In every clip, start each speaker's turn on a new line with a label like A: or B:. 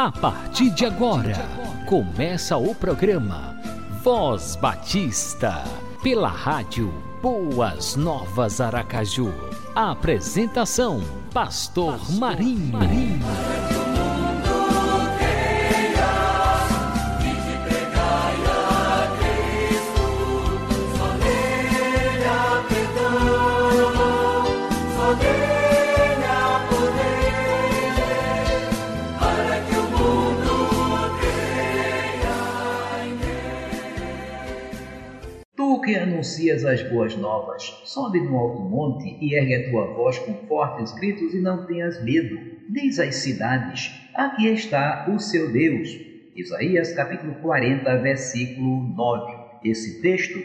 A: A partir de agora, começa o programa Voz Batista, pela rádio Boas Novas Aracaju. A apresentação, Pastor Marinho. Marinho.
B: Anuncias as boas novas, sobe no alto monte e ergue a tua voz com fortes gritos e não tenhas medo. Diz às cidades: Aqui está o seu Deus. Isaías capítulo 40, versículo 9. Esse texto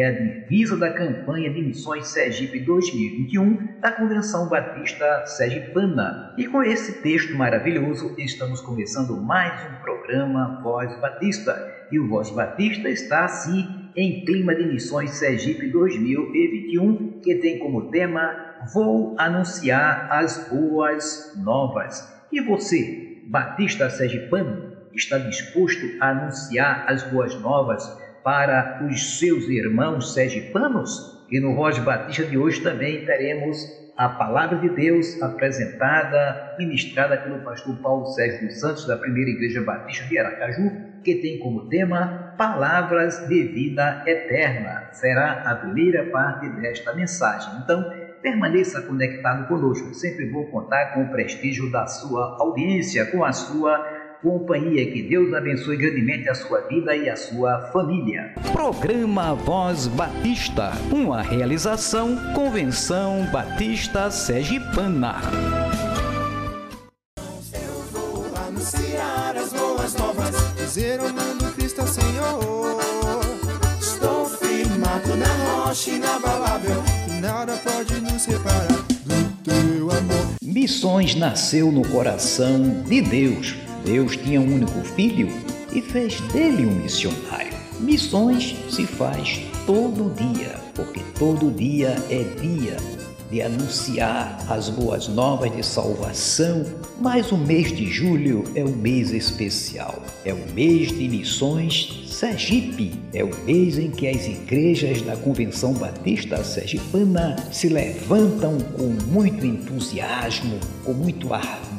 B: é a divisa da campanha de missões Sergipe 2021 da Convenção Batista Sergipana. E com esse texto maravilhoso, estamos começando mais um programa Voz Batista. E o Voz Batista está assim em clima de missões Sergipe 2021, que tem como tema Vou anunciar as boas novas. E você, Batista Sergipano, está disposto a anunciar as boas novas para os seus irmãos sergipanos? E no Voz Batista de hoje também teremos a palavra de Deus apresentada, ministrada pelo pastor Paulo Sérgio dos Santos, da Primeira Igreja Batista de Aracaju, que tem como tema Palavras de Vida Eterna. Será a primeira parte desta mensagem. Então, permaneça conectado conosco. Sempre vou contar com o prestígio da sua audiência, com a sua companhia. Que Deus abençoe grandemente a sua vida e a sua família.
A: Programa Voz Batista, uma realização Convenção Batista Sergipana.
C: dizer ao mundo Cristo é Senhor. Estou firmado na rocha inabalável, nada pode nos separar do teu amor.
A: Missões nasceu no coração de Deus. Deus tinha um único filho e fez dele um missionário. Missões se faz todo dia, porque todo dia é dia de anunciar as boas novas de salvação, mas o mês de julho é um mês especial. É o mês de missões Sergipe. É o mês em que as igrejas da Convenção Batista Sergipana se levantam com muito entusiasmo, com muito ardor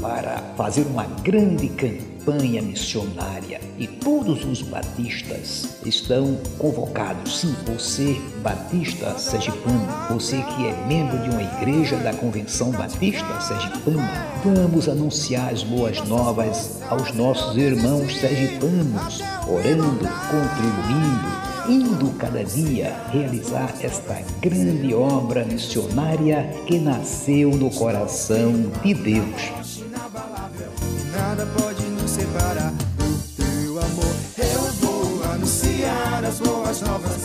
A: para fazer uma grande campanha campanha missionária e todos os batistas estão convocados. Sim, você, batista sergipano, você que é membro de uma igreja da Convenção Batista Sergipana, vamos anunciar as boas novas aos nossos irmãos sergipanos, orando, contribuindo, indo cada dia realizar esta grande obra missionária que nasceu no coração de Deus.
C: Anunciar as boas novas,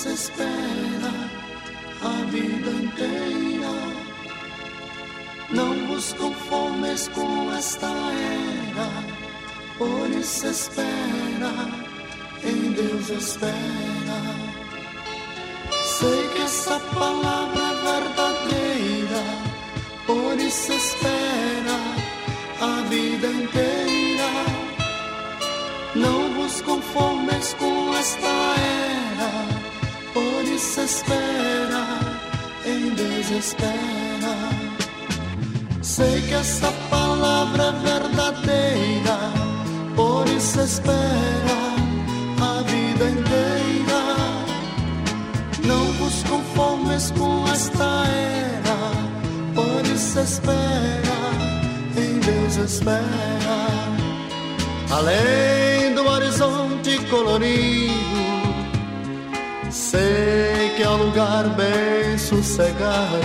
C: se espera a vida inteira. Não vos conformes com esta era, por isso espera, em Deus espera. Sei que essa palavra é verdadeira, por isso espera a vida inteira. Não vos conformes com esta por isso espera, em Deus espera. Sei que essa palavra é verdadeira, por isso espera a vida inteira. Não vos conformes com esta era, por isso espera, em Deus espera. Além do horizonte colorido Sei um lugar bem sossegado,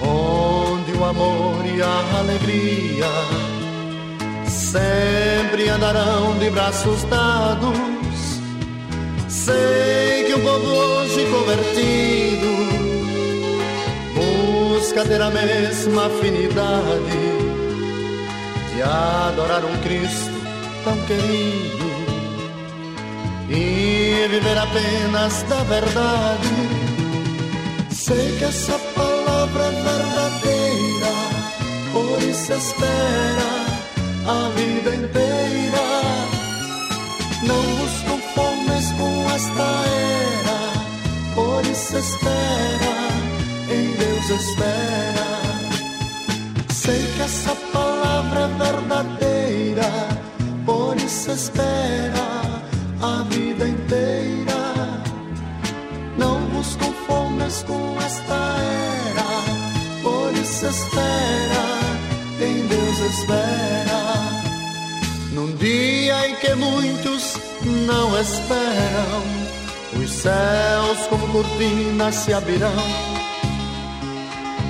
C: onde o amor e a alegria sempre andarão de braços dados. Sei que o povo hoje convertido busca ter a mesma afinidade de adorar um Cristo tão querido e viver apenas da verdade. Sei que essa palavra é verdadeira, por isso espera a vida inteira. Não vos conformes com esta era, por isso espera, em Deus espera. Sei que essa palavra é verdadeira, por isso espera vida inteira. Não vos conformes com esta era, por isso espera, em Deus espera. Num dia em que muitos não esperam, os céus como cortinas se abrirão.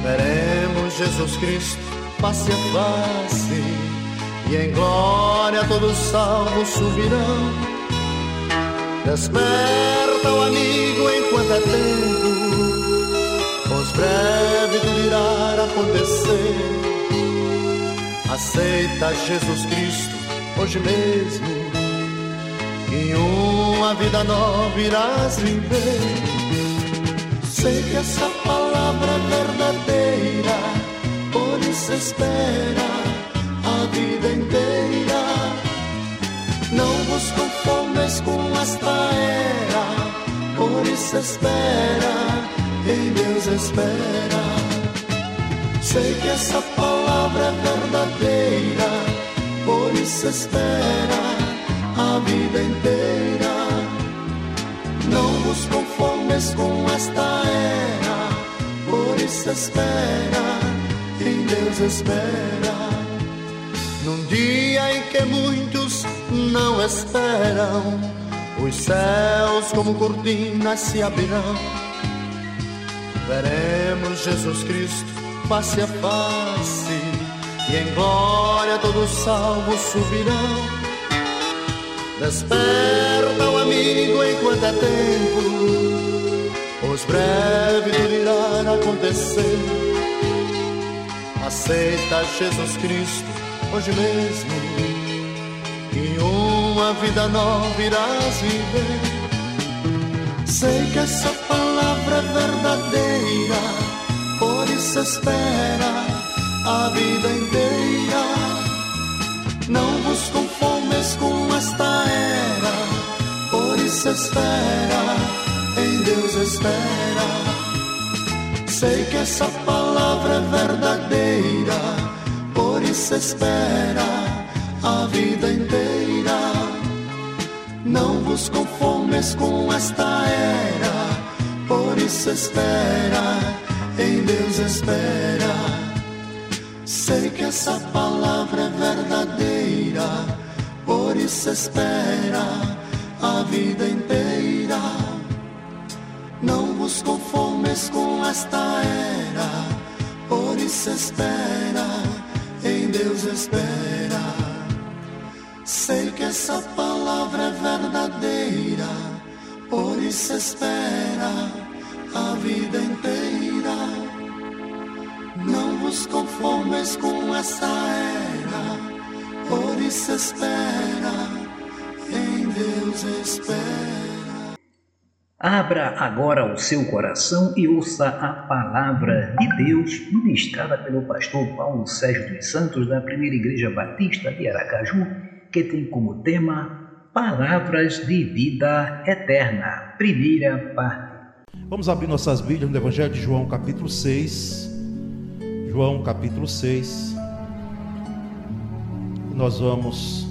C: Veremos Jesus Cristo face a face, e em glória todos os salvos subirão. Desperta o amigo enquanto é tempo, pois breve tudo irá acontecer. Aceita Jesus Cristo hoje mesmo, em uma vida nova irás viver. Sei que essa palavra é verdadeira, por isso espera a vida inteira. Não vos conformes com esta era, por isso espera, em Deus espera. Sei que essa palavra é verdadeira, por isso espera a vida inteira. Não vos conformes com esta era, por isso espera, em Deus espera. Num dia em que muitos não esperam, os céus como cortinas se abrirão. Veremos Jesus Cristo face a face, e em glória todos salvos subirão. Desperta o amigo enquanto é tempo, pois breve tudo irá acontecer. Aceita Jesus Cristo hoje mesmo vida nova irás viver. Sei que essa palavra é verdadeira, por isso espera a vida inteira. Não vos conformes com esta era, por isso espera, em Deus espera. Sei que essa palavra é verdadeira, por isso espera a vida inteira. Não vos conformes com esta era, por isso espera, em Deus espera. Sei que essa palavra é verdadeira, por isso espera a vida inteira. Não vos conformes com esta era, por isso espera, em Deus espera. Sei que essa palavra é verdadeira, por isso espera a vida inteira. Não vos conformes com essa era, por isso espera, em Deus espera.
B: Abra agora o seu coração e ouça a palavra de Deus ministrada pelo pastor Paulo Sérgio dos Santos da Primeira Igreja Batista de Aracaju, que tem como tema Palavras de Vida Eterna, primeira parte.
D: Vamos abrir nossas Bíblias no Evangelho de João, capítulo 6. João, capítulo 6. Nós vamos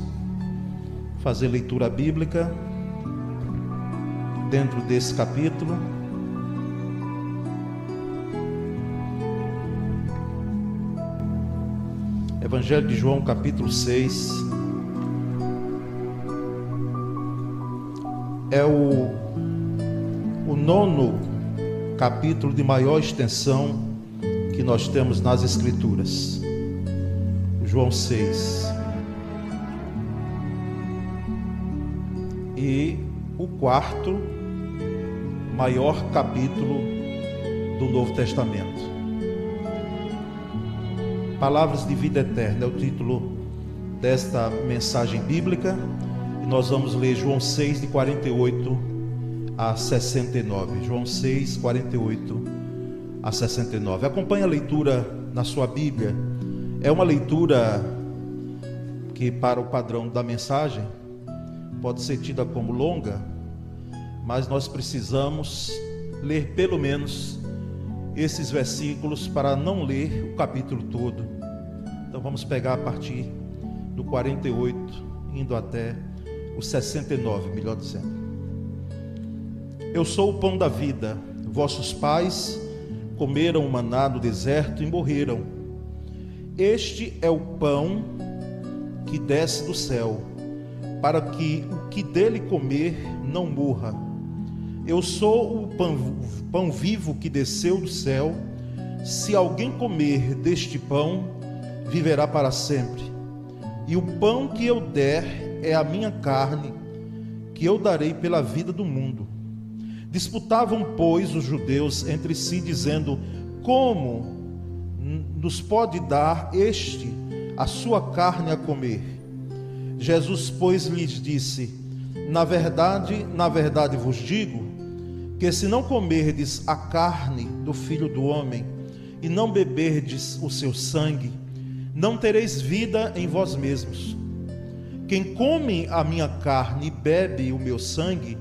D: fazer leitura bíblica dentro desse capítulo. Evangelho de João, capítulo 6. É o, o nono capítulo de maior extensão que nós temos nas Escrituras. João 6. E o quarto maior capítulo do Novo Testamento. Palavras de vida eterna é o título desta mensagem bíblica. E nós vamos ler João 6, de 48 a 69. João 6, 48 a 69. Acompanhe a leitura na sua Bíblia. É uma leitura que, para o padrão da mensagem, pode ser tida como longa, mas nós precisamos ler pelo menos esses versículos para não ler o capítulo todo. Então vamos pegar a partir do 48, indo até o 69, melhor dizendo. Eu sou o pão da vida. Vossos pais comeram o maná no deserto e morreram. Este é o pão que desce do céu, para que o que dele comer não morra. Eu sou o pão, pão vivo que desceu do céu. Se alguém comer deste pão, viverá para sempre. E o pão que eu der é a minha carne, que eu darei pela vida do mundo. Disputavam, pois, os judeus entre si, dizendo: Como nos pode dar este a sua carne a comer? Jesus, pois, lhes disse: Na verdade, na verdade vos digo, que se não comerdes a carne do filho do homem e não beberdes o seu sangue, não tereis vida em vós mesmos. Quem come a minha carne e bebe o meu sangue,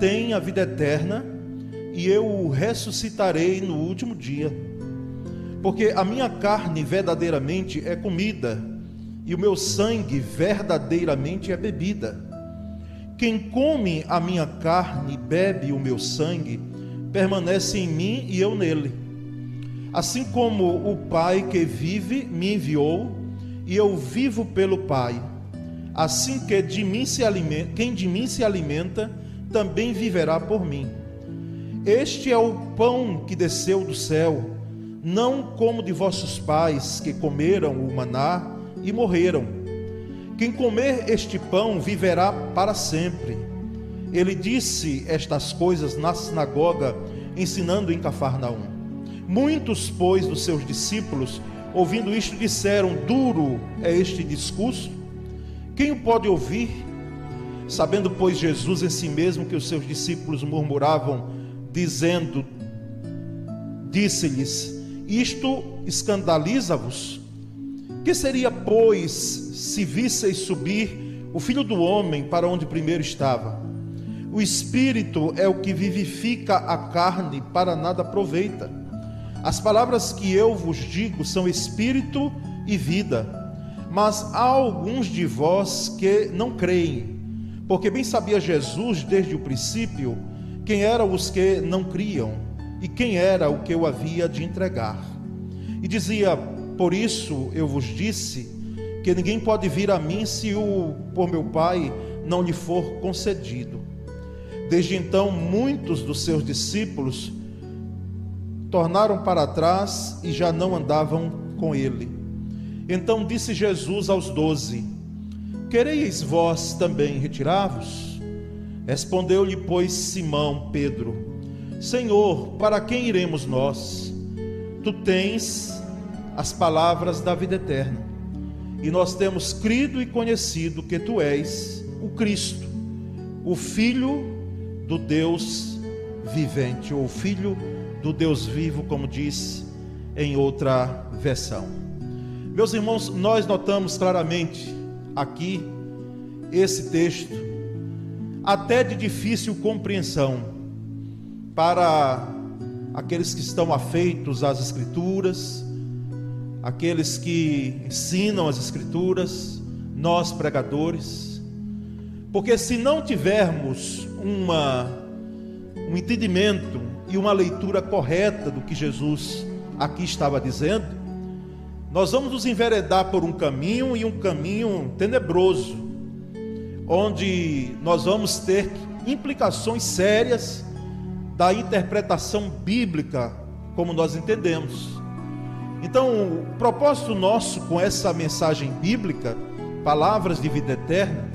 D: tem a vida eterna, e eu o ressuscitarei no último dia. Porque a minha carne verdadeiramente é comida, e o meu sangue verdadeiramente é bebida. Quem come a minha carne e bebe o meu sangue, permanece em mim e eu nele. Assim como o Pai que vive me enviou, e eu vivo pelo Pai, assim que de mim se alimenta, quem de mim se alimenta, também viverá por mim. Este é o pão que desceu do céu, não como de vossos pais que comeram o maná e morreram. Quem comer este pão viverá para sempre. Ele disse estas coisas na sinagoga, ensinando em Cafarnaum. Muitos, pois, dos seus discípulos, ouvindo isto, disseram: Duro é este discurso. Quem o pode ouvir? Sabendo, pois, Jesus em si mesmo que os seus discípulos murmuravam, dizendo: Disse-lhes: Isto escandaliza-vos? Que seria, pois, se visseis subir o filho do homem para onde primeiro estava? O espírito é o que vivifica a carne, para nada aproveita. As palavras que eu vos digo são espírito e vida, mas há alguns de vós que não creem, porque bem sabia Jesus desde o princípio quem eram os que não criam e quem era o que eu havia de entregar. E dizia: Por isso eu vos disse que ninguém pode vir a mim se o por meu Pai não lhe for concedido. Desde então, muitos dos seus discípulos tornaram para trás e já não andavam com ele. Então disse Jesus aos doze: Quereis vós também retirar-vos? Respondeu-lhe, pois, Simão Pedro: Senhor, para quem iremos nós? Tu tens as palavras da vida eterna, e nós temos crido e conhecido que tu és o Cristo, o Filho do Deus vivente, ou Filho do Deus vivo, como diz em outra versão. Meus irmãos, nós notamos claramente aqui esse texto, até de difícil compreensão para aqueles que estão afeitos às Escrituras, aqueles que ensinam as Escrituras, nós pregadores, porque se não tivermos uma, um entendimento e uma leitura correta do que Jesus aqui estava dizendo, nós vamos nos enveredar por um caminho e um caminho tenebroso, onde nós vamos ter implicações sérias da interpretação bíblica como nós entendemos. Então, o propósito nosso com essa mensagem bíblica, Palavras de Vida Eterna,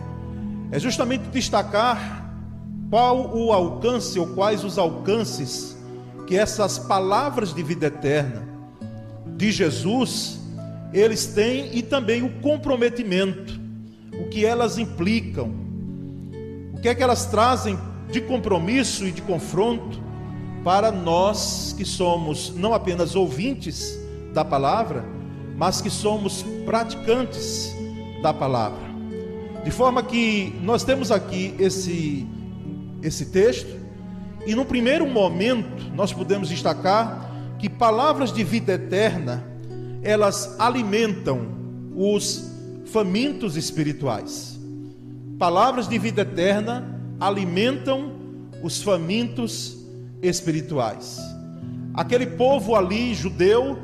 D: é justamente destacar qual o alcance ou quais os alcances que essas palavras de vida eterna de Jesus eles têm e também o comprometimento, o que elas implicam, o que é que elas trazem de compromisso e de confronto para nós que somos não apenas ouvintes da palavra, mas que somos praticantes da palavra. De forma que nós temos aqui esse esse texto e no primeiro momento nós podemos destacar que palavras de vida eterna elas alimentam os famintos espirituais. Palavras de vida eterna alimentam os famintos espirituais. Aquele povo ali, judeu,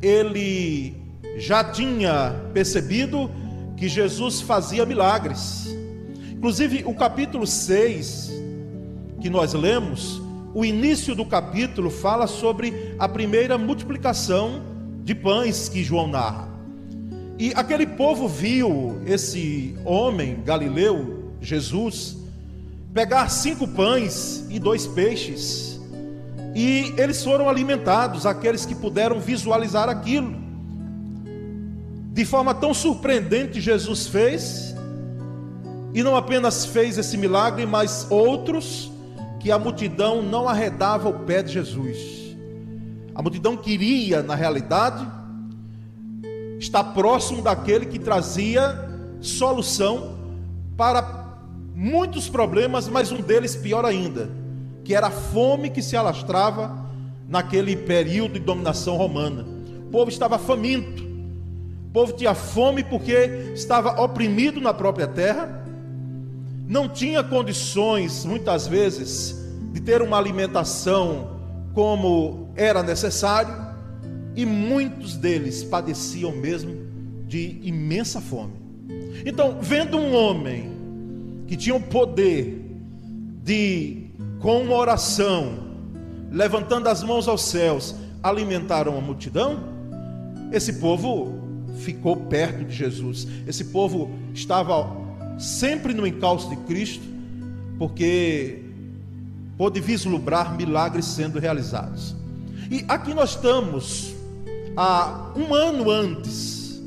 D: ele já tinha percebido que Jesus fazia milagres. Inclusive, o capítulo 6 que nós lemos, o início do capítulo fala sobre a primeira multiplicação de pães que João narra. E aquele povo viu esse homem galileu, Jesus, pegar cinco pães e dois peixes, e eles foram alimentados, aqueles que puderam visualizar aquilo. De forma tão surpreendente, Jesus fez, e não apenas fez esse milagre, mas outros que a multidão não arredava o pé de Jesus. A multidão queria, na realidade, estar próximo daquele que trazia solução para muitos problemas, mas um deles pior ainda, que era a fome que se alastrava naquele período de dominação romana. O povo estava faminto, o povo tinha fome porque estava oprimido na própria terra, não tinha condições, muitas vezes, de ter uma alimentação como era necessário, e muitos deles padeciam mesmo de imensa fome. Então, vendo um homem que tinha o poder de, com uma oração, levantando as mãos aos céus, alimentaram a multidão, esse povo ficou perto de Jesus. Esse povo estava sempre no encalço de Cristo, porque pôde vislumbrar milagres sendo realizados. E aqui nós estamos, há um ano antes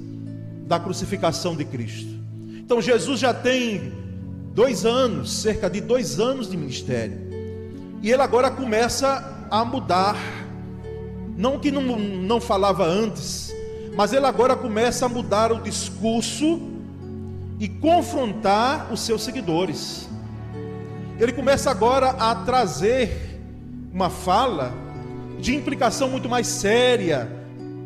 D: da crucificação de Cristo. Então Jesus já tem dois anos, cerca de dois anos de ministério. E ele agora começa a mudar. Não que não, não falava antes, mas ele agora começa a mudar o discurso e confrontar os seus seguidores ele começa agora a trazer uma fala de implicação muito mais séria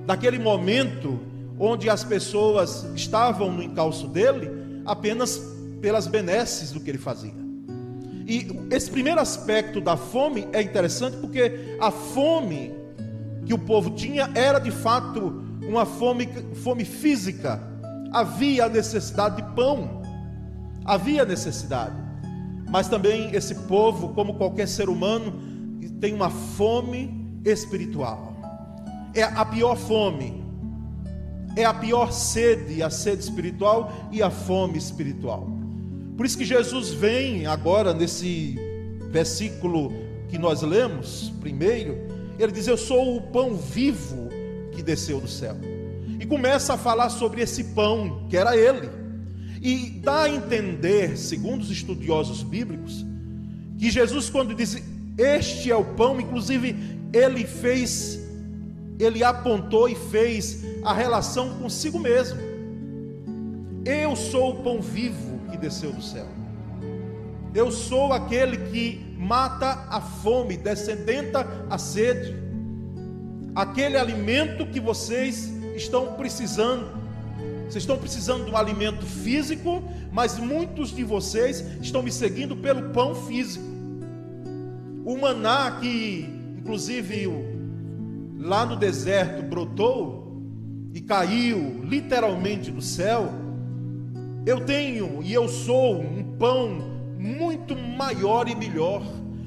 D: daquele momento onde as pessoas estavam no encalço dele apenas pelas benesses do que ele fazia. E esse primeiro aspecto da fome é interessante porque a fome que o povo tinha era de fato uma fome, fome física. Havia necessidade de pão, havia necessidade mas também esse povo, como qualquer ser humano, tem uma fome espiritual. É a pior fome, é a pior sede, a sede espiritual e a fome espiritual. Por isso que Jesus vem agora nesse versículo que nós lemos, primeiro, ele diz: Eu sou o pão vivo que desceu do céu. E começa a falar sobre esse pão, que era ele. E dá a entender, segundo os estudiosos bíblicos, que Jesus, quando diz este é o pão, inclusive ele fez, ele apontou e fez a relação consigo mesmo. Eu sou o pão vivo que desceu do céu. Eu sou aquele que mata a fome, descendenta a sede. Aquele alimento que vocês estão precisando. Vocês estão precisando um alimento físico, mas muitos de vocês estão me seguindo pelo pão físico. O maná que, inclusive, lá no deserto brotou e caiu literalmente do céu. Eu tenho e eu sou um pão muito maior e melhor,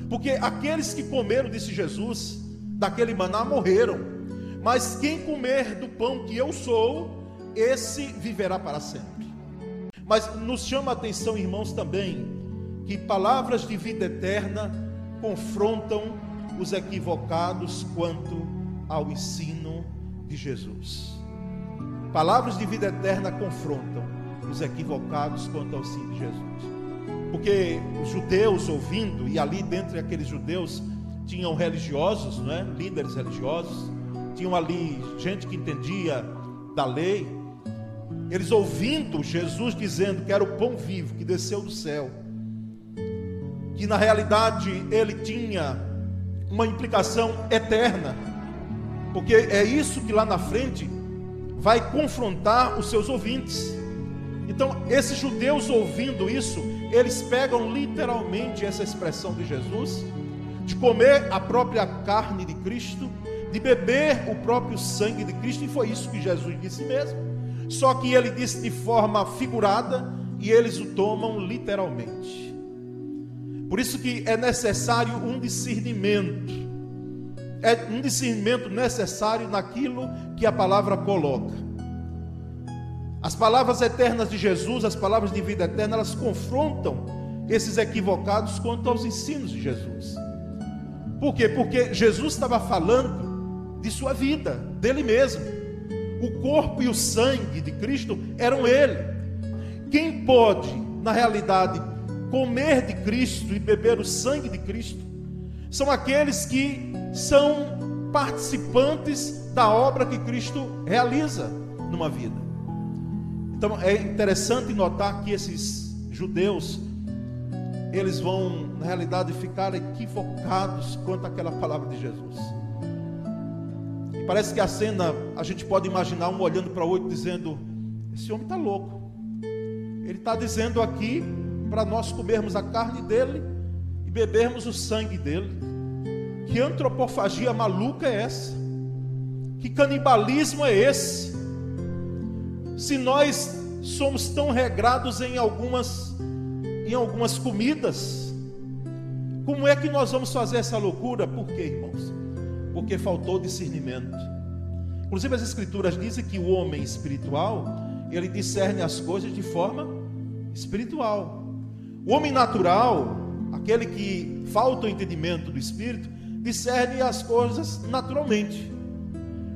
D: porque aqueles que comeram, disse Jesus, daquele maná morreram Mas quem comer do pão que eu sou, esse viverá para sempre. Mas nos chama a atenção, irmãos, também, que palavras de vida eterna confrontam os equivocados quanto ao ensino de Jesus. Palavras de vida eterna confrontam os equivocados quanto ao ensino de Jesus. Porque os judeus ouvindo, e ali dentre aqueles judeus tinham religiosos, não é? líderes religiosos, tinham ali gente que entendia da lei, eles ouvindo Jesus dizendo que era o pão vivo que desceu do céu, que na realidade ele tinha uma implicação eterna, porque é isso que lá na frente vai confrontar os seus ouvintes. Então, esses judeus ouvindo isso, eles pegam literalmente essa expressão de Jesus, de comer a própria carne de Cristo, de beber o próprio sangue de Cristo, e foi isso que Jesus disse mesmo. Só que ele disse de forma figurada e eles o tomam literalmente. Por isso que é necessário um discernimento. É um discernimento necessário naquilo que a palavra coloca. As palavras eternas de Jesus, as palavras de vida eterna, elas confrontam esses equivocados quanto aos ensinos de Jesus. Por quê? Porque Jesus estava falando de sua vida, dele mesmo. O corpo e o sangue de Cristo eram ele. Quem pode, na realidade, comer de Cristo e beber o sangue de Cristo são aqueles que são participantes da obra que Cristo realiza numa vida. Então é interessante notar que esses judeus eles vão, na realidade, ficar equivocados quanto àquela palavra de Jesus. Parece que a cena, a gente pode imaginar um olhando para o outro dizendo: Esse homem está louco. Ele está dizendo aqui para nós comermos a carne dele e bebermos o sangue dele. Que antropofagia maluca é essa? Que canibalismo é esse? Se nós somos tão regrados em algumas em algumas comidas, como é que nós vamos fazer essa loucura? Por quê, irmãos? Porque faltou discernimento. Inclusive as escrituras dizem que o homem espiritual, ele discerne as coisas de forma espiritual. O homem natural, aquele que falta o entendimento do espírito, discerne as coisas naturalmente.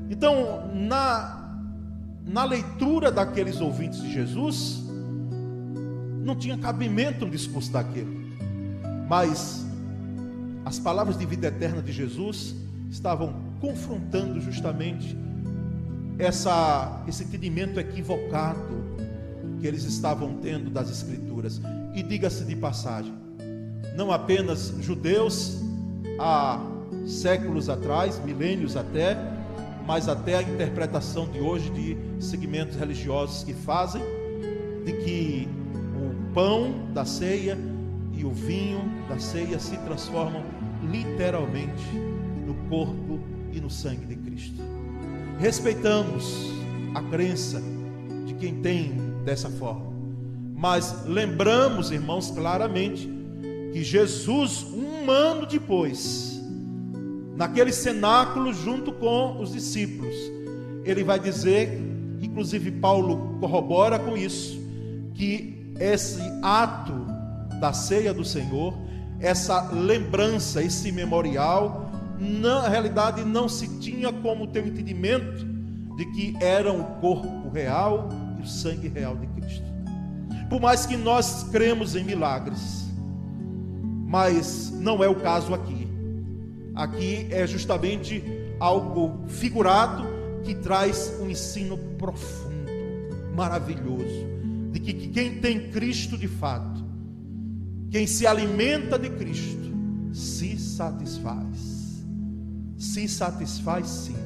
D: Então, na na leitura daqueles ouvintes de Jesus, não tinha cabimento um discurso daquele. Mas as palavras de vida eterna de Jesus estavam confrontando justamente essa, esse entendimento equivocado que eles estavam tendo das Escrituras. E diga-se de passagem, não apenas judeus, há séculos atrás, milênios até, mas até a interpretação de hoje de segmentos religiosos que fazem de que o pão da ceia e o vinho da ceia se transformam literalmente corpo e no sangue de Cristo. Respeitamos a crença de quem tem dessa forma, mas lembramos, irmãos, claramente que Jesus, um ano depois, naquele cenáculo junto com os discípulos. Ele vai dizer, inclusive Paulo corrobora com isso, que esse ato da ceia do Senhor, essa lembrança, esse memorial, na realidade não se tinha como ter o entendimento de que era o corpo real e o sangue real de Cristo. Por mais que nós cremos em milagres, mas não é o caso aqui. Aqui é justamente algo figurado que traz um ensino profundo, maravilhoso, de que, que quem tem Cristo de fato, quem se alimenta de Cristo, se satisfaz. Se satisfaz sim.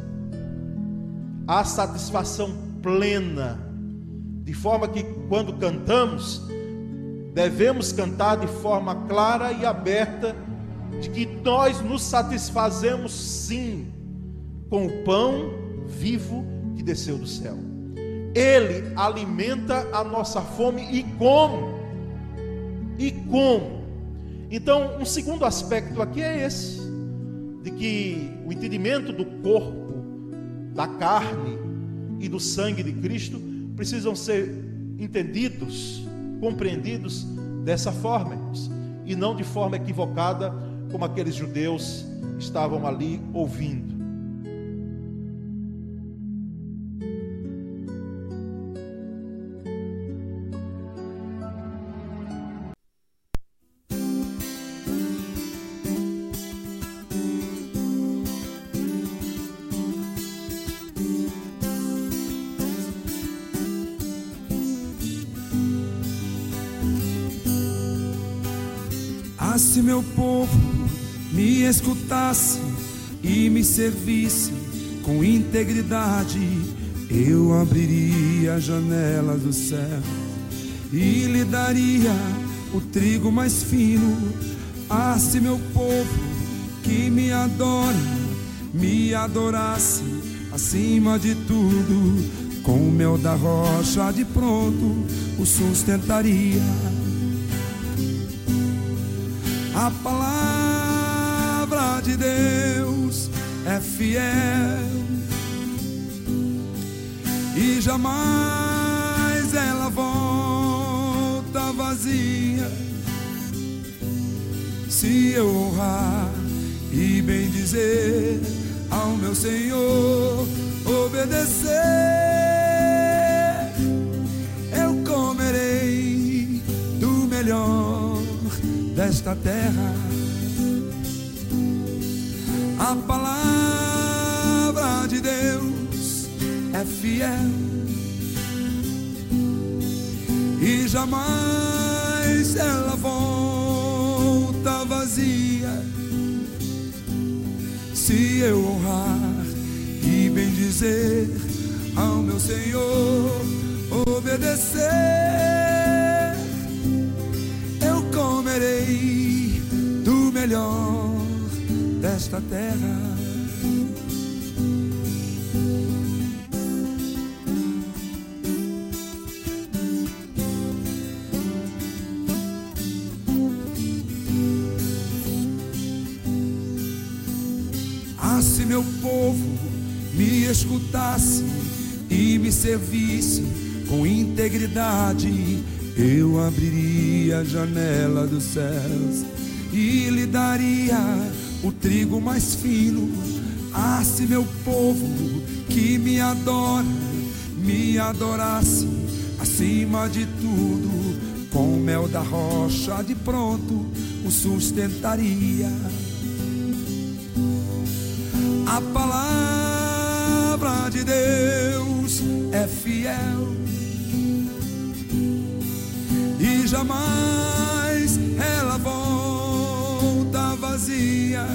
D: Há satisfação plena, de forma que quando cantamos, devemos cantar de forma clara e aberta de que nós nos satisfazemos sim com o pão vivo que desceu do céu. Ele alimenta a nossa fome e como? E como? Então, um segundo aspecto aqui é esse, de que o entendimento do corpo da carne e do sangue de Cristo precisam ser entendidos, compreendidos dessa forma, e não de forma equivocada, como aqueles judeus estavam ali ouvindo.
E: Me escutasse e me servisse com integridade, eu abriria a janela do céu e lhe daria o trigo mais fino. Ah, se meu povo que me adora me adorasse acima de tudo, com o mel da rocha de pronto o sustentaria. A palavra de Deus é fiel e jamais ela volta vazia. Se eu honrar e bem dizer ao meu Senhor, obedecer, eu comerei do melhor desta terra. A palavra de Deus é fiel e jamais ela volta vazia. Se eu honrar e bem dizer ao meu Senhor, obedecer comerei do melhor desta terra. Ah, se meu povo me escutasse e me servisse com integridade eu abriria a janela dos céus e lhe daria o trigo mais fino. Ah, se meu povo que me adora me adorasse acima de tudo, com o mel da rocha de pronto o sustentaria. A palavra de Deus é fiel e jamais vazia.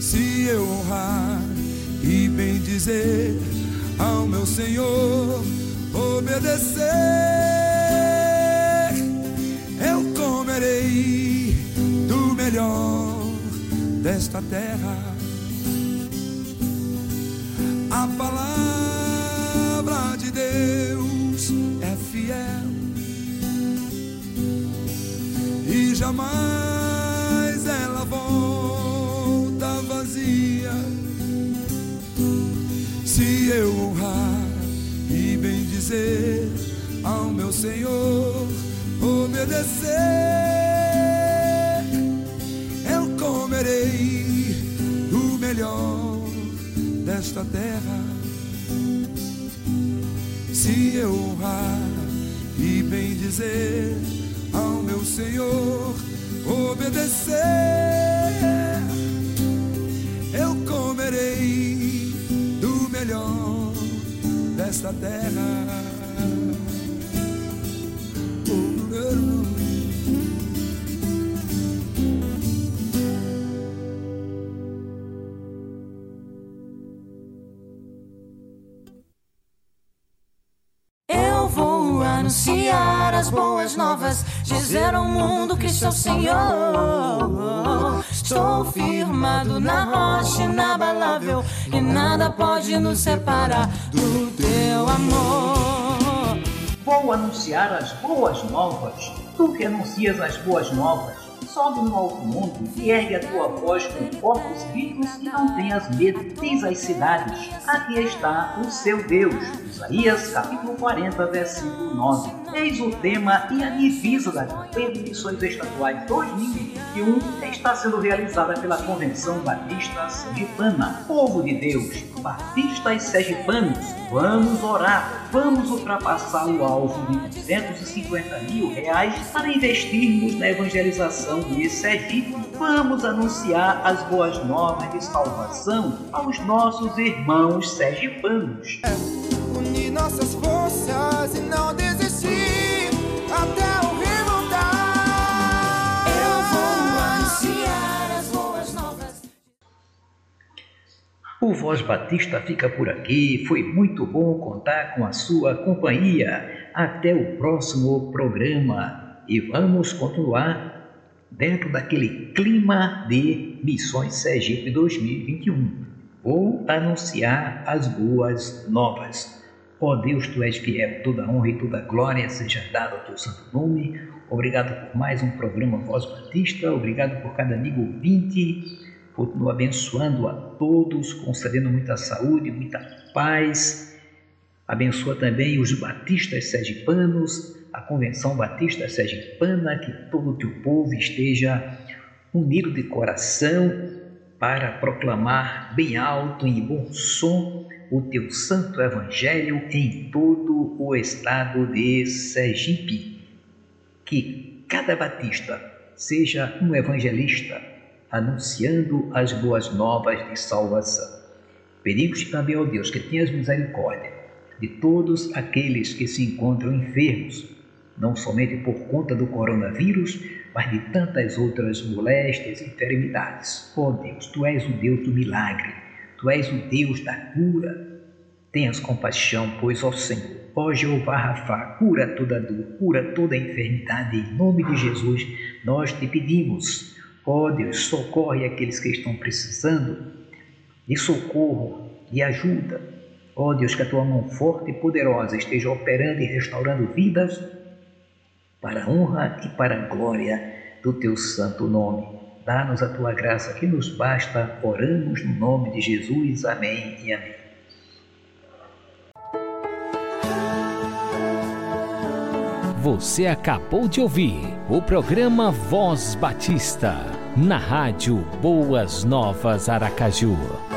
E: Se eu honrar e bem dizer ao meu Senhor, obedecer, eu comerei do melhor desta terra. A palavra de Deus é fiel jamais Se eu honrar e bem dizer ao meu Senhor, obedecer, eu comerei o melhor desta terra. Se eu honrar e bem dizer ao meu Senhor, obedecer, eu comerei melhor desta terra.
F: Anunciar as boas novas, dizer ao mundo que sou Senhor. Estou firmado na rocha inabalável e nada pode nos separar do teu amor.
B: Vou anunciar as boas novas. Tu que anuncias as boas novas, sobe no alto monte e ergue a tua voz com fortes gritos e não tenhas medo. Diz às cidades: Aqui está o seu Deus. Isaías capítulo 40, versículo 9. Eis o tema e a divisa da campanha de missões estaduais 2021 está sendo realizada pela Convenção Batista Sergipana. Povo de Deus, batistas sergipanos, vamos orar, vamos ultrapassar o alvo de 250 mil reais para investirmos na evangelização de Sergipe. Vamos anunciar as boas novas de salvação aos nossos irmãos sergipanos.
G: Unir nossas forças e não desistir
B: O Voz Batista fica por aqui. Foi muito bom contar com a sua companhia. Até o próximo programa. E vamos continuar dentro daquele clima de Missões Sergipe 2021. Vou anunciar as boas novas. Ó oh Deus, tu és fiel, toda honra e toda glória seja dada ao teu santo nome. Obrigado por mais um programa Voz Batista, obrigado por cada amigo ouvinte Continua abençoando a todos, concedendo muita saúde, muita paz. Abençoa também os batistas sergipanos, a Convenção Batista Sergipana, que todo o teu povo esteja unido de coração para proclamar bem alto e bom som o teu santo evangelho em todo o estado de Sergipe. Que cada batista seja um evangelista anunciando as boas novas de salvação. Pedimos também ao Deus que tenhas misericórdia de todos aqueles que se encontram enfermos, não somente por conta do coronavírus, mas de tantas outras moléstias e enfermidades. Ó oh Deus, Tu és o Deus do milagre, Tu és o Deus da cura. Tenhas compaixão, pois, ó Senhor, ó Jeová Rafa, cura toda dor, cura toda enfermidade, em nome de Jesus, nós te pedimos. Ó oh Deus, socorre aqueles que estão precisando de socorro, de ajuda. Ó oh Deus, que a tua mão forte e poderosa esteja operando e restaurando vidas para a honra e para a glória do teu santo nome. Dá-nos a tua graça que nos basta. Oramos no nome de Jesus. Amém e amém.
H: Você acabou de ouvir o programa Voz Batista na Rádio Boas Novas Aracaju.